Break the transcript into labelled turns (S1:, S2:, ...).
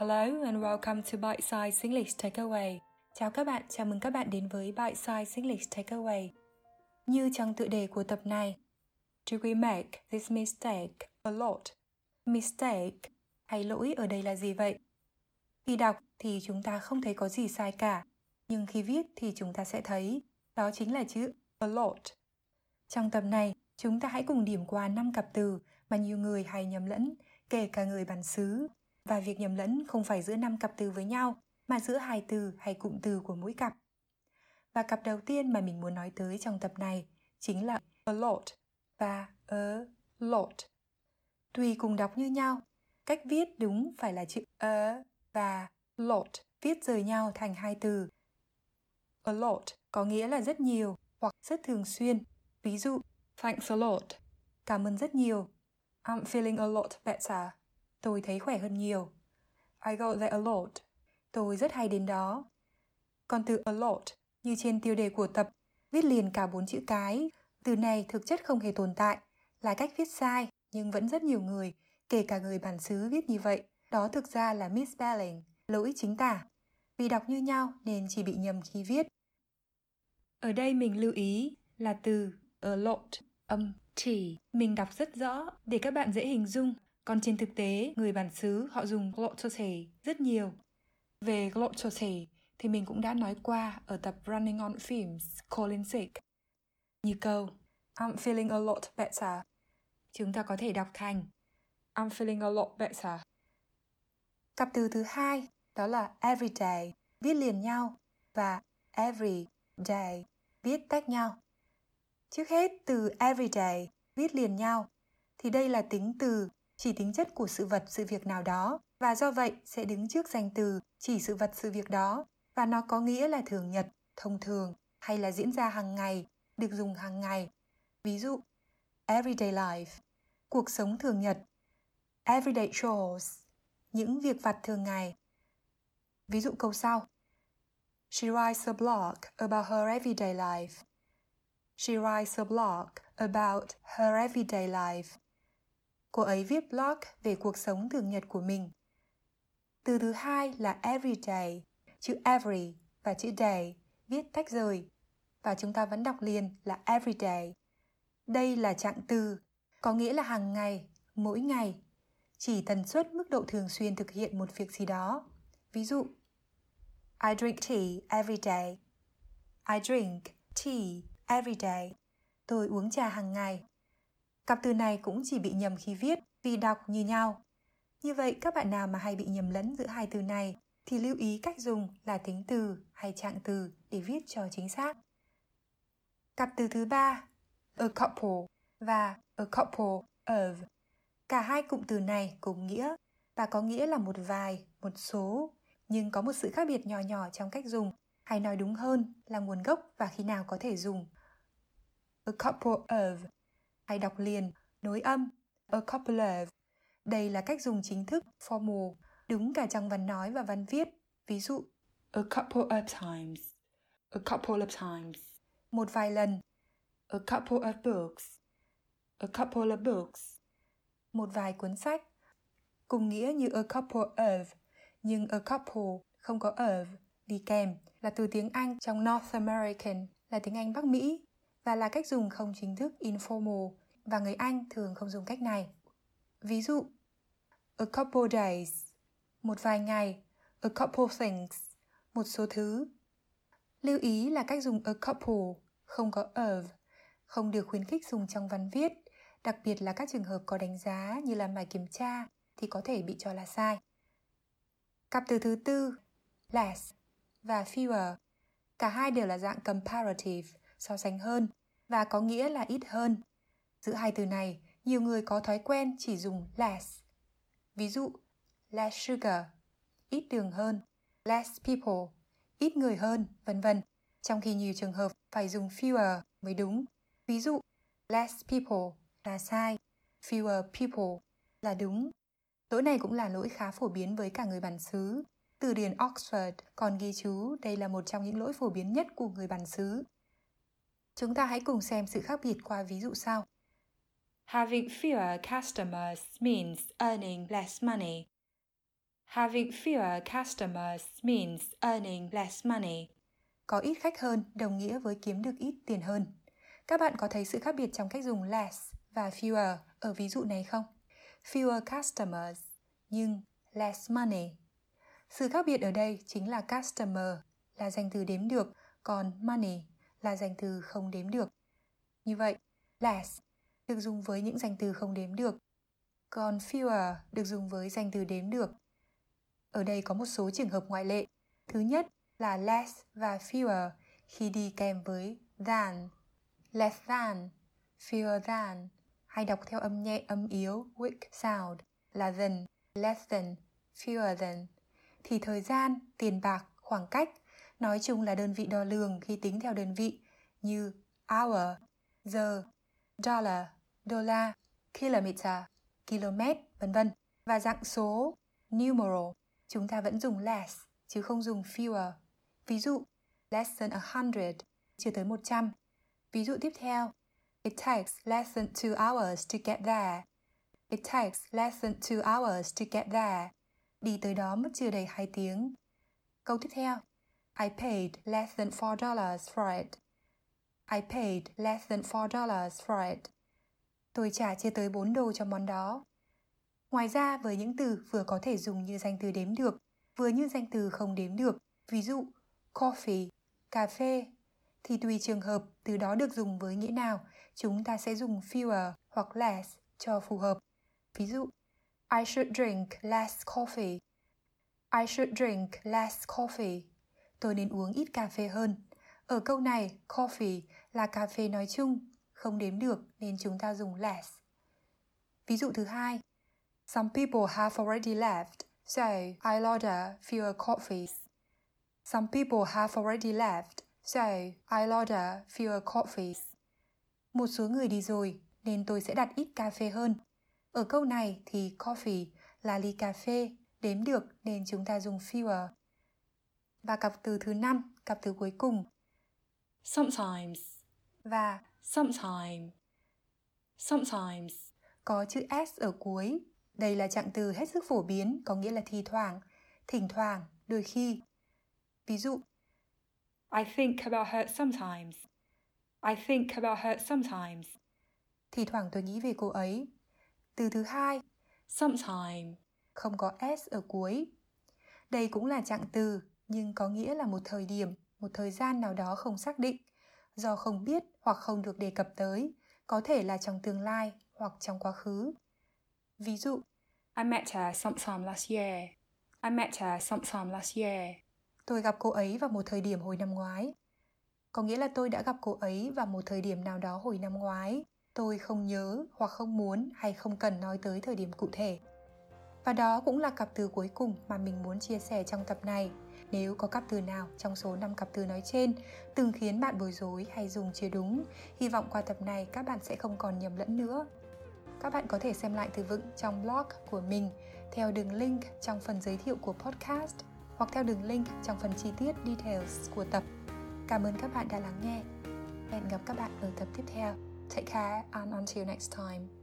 S1: Hello and welcome to Bite Size English Takeaway. Chào các bạn, chào mừng các bạn đến với Bite Size English Takeaway. Như trong tựa đề của tập này, Do we make this mistake a lot? Mistake hay lỗi ở đây là gì vậy? Khi đọc thì chúng ta không thấy có gì sai cả, nhưng khi viết thì chúng ta sẽ thấy đó chính là chữ a lot. Trong tập này, chúng ta hãy cùng điểm qua 5 cặp từ mà nhiều người hay nhầm lẫn, kể cả người bản xứ và việc nhầm lẫn không phải giữa năm cặp từ với nhau mà giữa hai từ hay cụm từ của mỗi cặp. Và cặp đầu tiên mà mình muốn nói tới trong tập này chính là a lot và a lot. Tuy cùng đọc như nhau, cách viết đúng phải là chữ a và lot viết rời nhau thành hai từ. A lot có nghĩa là rất nhiều hoặc rất thường xuyên. Ví dụ, thanks a lot, cảm ơn rất nhiều. I'm feeling a lot better tôi thấy khỏe hơn nhiều. I go there a lot. Tôi rất hay đến đó. Còn từ a lot, như trên tiêu đề của tập, viết liền cả bốn chữ cái. Từ này thực chất không hề tồn tại, là cách viết sai, nhưng vẫn rất nhiều người, kể cả người bản xứ viết như vậy. Đó thực ra là misspelling, lỗi chính tả. Vì đọc như nhau nên chỉ bị nhầm khi viết. Ở đây mình lưu ý là từ a lot, âm t. Mình đọc rất rõ để các bạn dễ hình dung còn trên thực tế, người bản xứ họ dùng glottosy rất nhiều. Về glottosy thì mình cũng đã nói qua ở tập Running on Films, Calling Sick. Như câu I'm feeling a lot better. Chúng ta có thể đọc thành I'm feeling a lot better. Cặp từ thứ hai đó là everyday, viết liền nhau và every day, viết tách nhau. Trước hết từ everyday, viết liền nhau thì đây là tính từ chỉ tính chất của sự vật sự việc nào đó và do vậy sẽ đứng trước danh từ chỉ sự vật sự việc đó và nó có nghĩa là thường nhật, thông thường hay là diễn ra hàng ngày, được dùng hàng ngày. Ví dụ, everyday life, cuộc sống thường nhật, everyday chores, những việc vặt thường ngày. Ví dụ câu sau, She writes a blog about her everyday life. She writes a blog about her everyday life cô ấy viết blog về cuộc sống thường nhật của mình. Từ thứ hai là everyday, chữ every và chữ day viết tách rời và chúng ta vẫn đọc liền là everyday. Đây là trạng từ, có nghĩa là hàng ngày, mỗi ngày, chỉ tần suất mức độ thường xuyên thực hiện một việc gì đó. Ví dụ, I drink tea every day. I drink tea every day. Tôi uống trà hàng ngày. Cặp từ này cũng chỉ bị nhầm khi viết vì đọc như nhau. Như vậy các bạn nào mà hay bị nhầm lẫn giữa hai từ này thì lưu ý cách dùng là tính từ hay trạng từ để viết cho chính xác. Cặp từ thứ ba, a couple và a couple of. Cả hai cụm từ này cùng nghĩa và có nghĩa là một vài, một số, nhưng có một sự khác biệt nhỏ nhỏ trong cách dùng, hay nói đúng hơn là nguồn gốc và khi nào có thể dùng. A couple of hay đọc liền, nối âm, a couple of. Đây là cách dùng chính thức, formal, đúng cả trong văn nói và văn viết. Ví dụ, a couple of times, a couple of times. Một vài lần, a couple of books, a couple of books. Một vài cuốn sách, cùng nghĩa như a couple of, nhưng a couple không có of đi kèm là từ tiếng Anh trong North American là tiếng Anh Bắc Mỹ và là cách dùng không chính thức informal và người Anh thường không dùng cách này. Ví dụ, a couple days, một vài ngày, a couple things, một số thứ. Lưu ý là cách dùng a couple, không có of, không được khuyến khích dùng trong văn viết, đặc biệt là các trường hợp có đánh giá như làm bài kiểm tra thì có thể bị cho là sai. Cặp từ thứ tư, less và fewer, cả hai đều là dạng comparative, so sánh hơn, và có nghĩa là ít hơn. Giữa hai từ này, nhiều người có thói quen chỉ dùng less. Ví dụ, less sugar, ít đường hơn, less people, ít người hơn, vân vân. Trong khi nhiều trường hợp phải dùng fewer mới đúng. Ví dụ, less people là sai, fewer people là đúng. Lỗi này cũng là lỗi khá phổ biến với cả người bản xứ. Từ điển Oxford còn ghi chú đây là một trong những lỗi phổ biến nhất của người bản xứ. Chúng ta hãy cùng xem sự khác biệt qua ví dụ sau. Having fewer customers means earning less money. Having fewer customers means earning less money. Có ít khách hơn đồng nghĩa với kiếm được ít tiền hơn. Các bạn có thấy sự khác biệt trong cách dùng less và fewer ở ví dụ này không? Fewer customers nhưng less money. Sự khác biệt ở đây chính là customer là danh từ đếm được, còn money là danh từ không đếm được. Như vậy, less được dùng với những danh từ không đếm được, còn fewer được dùng với danh từ đếm được. Ở đây có một số trường hợp ngoại lệ. Thứ nhất là less và fewer khi đi kèm với than. Less than, fewer than, hay đọc theo âm nhẹ âm yếu weak sound là than, less than, fewer than. Thì thời gian, tiền bạc, khoảng cách nói chung là đơn vị đo lường khi tính theo đơn vị như hour, giờ, dollar, đô la, kilometer, km, vân vân. Và dạng số numeral, chúng ta vẫn dùng less chứ không dùng fewer. Ví dụ, less than a hundred, chưa tới 100. Ví dụ tiếp theo, it takes less than two hours to get there. It takes less than two hours to get there. Đi tới đó mất chưa đầy 2 tiếng. Câu tiếp theo, I paid less than four dollars for it. I paid less than four dollars for it. Tôi trả chưa tới 4 đô cho món đó. Ngoài ra, với những từ vừa có thể dùng như danh từ đếm được, vừa như danh từ không đếm được, ví dụ coffee, cà phê, thì tùy trường hợp từ đó được dùng với nghĩa nào, chúng ta sẽ dùng fewer hoặc less cho phù hợp. Ví dụ, I should drink less coffee. I should drink less coffee. Tôi nên uống ít cà phê hơn. Ở câu này, coffee là cà phê nói chung, không đếm được nên chúng ta dùng less. Ví dụ thứ hai, Some people have already left, so I'll order fewer coffees. Some people have already left, so I'll order fewer coffees. Một số người đi rồi, nên tôi sẽ đặt ít cà phê hơn. Ở câu này thì coffee là ly cà phê, đếm được nên chúng ta dùng fewer. Và cặp từ thứ năm, cặp từ cuối cùng. Sometimes và sometime. Sometimes có chữ s ở cuối. Đây là trạng từ hết sức phổ biến, có nghĩa là thi thoảng, thỉnh thoảng, đôi khi. Ví dụ, I think about her sometimes. I think about her sometimes. Thì thoảng tôi nghĩ về cô ấy. Từ thứ hai, sometime, không có s ở cuối. Đây cũng là trạng từ, nhưng có nghĩa là một thời điểm, một thời gian nào đó không xác định, do không biết hoặc không được đề cập tới, có thể là trong tương lai hoặc trong quá khứ. Ví dụ, I met her sometime last year. I met her sometime last year. Tôi gặp cô ấy vào một thời điểm hồi năm ngoái. Có nghĩa là tôi đã gặp cô ấy vào một thời điểm nào đó hồi năm ngoái. Tôi không nhớ hoặc không muốn hay không cần nói tới thời điểm cụ thể. Và đó cũng là cặp từ cuối cùng mà mình muốn chia sẻ trong tập này. Nếu có cặp từ nào trong số 5 cặp từ nói trên từng khiến bạn bối rối hay dùng chưa đúng, hy vọng qua tập này các bạn sẽ không còn nhầm lẫn nữa. Các bạn có thể xem lại từ vựng trong blog của mình theo đường link trong phần giới thiệu của podcast hoặc theo đường link trong phần chi tiết details của tập. Cảm ơn các bạn đã lắng nghe. Hẹn gặp các bạn ở tập tiếp theo. Take care and until next time.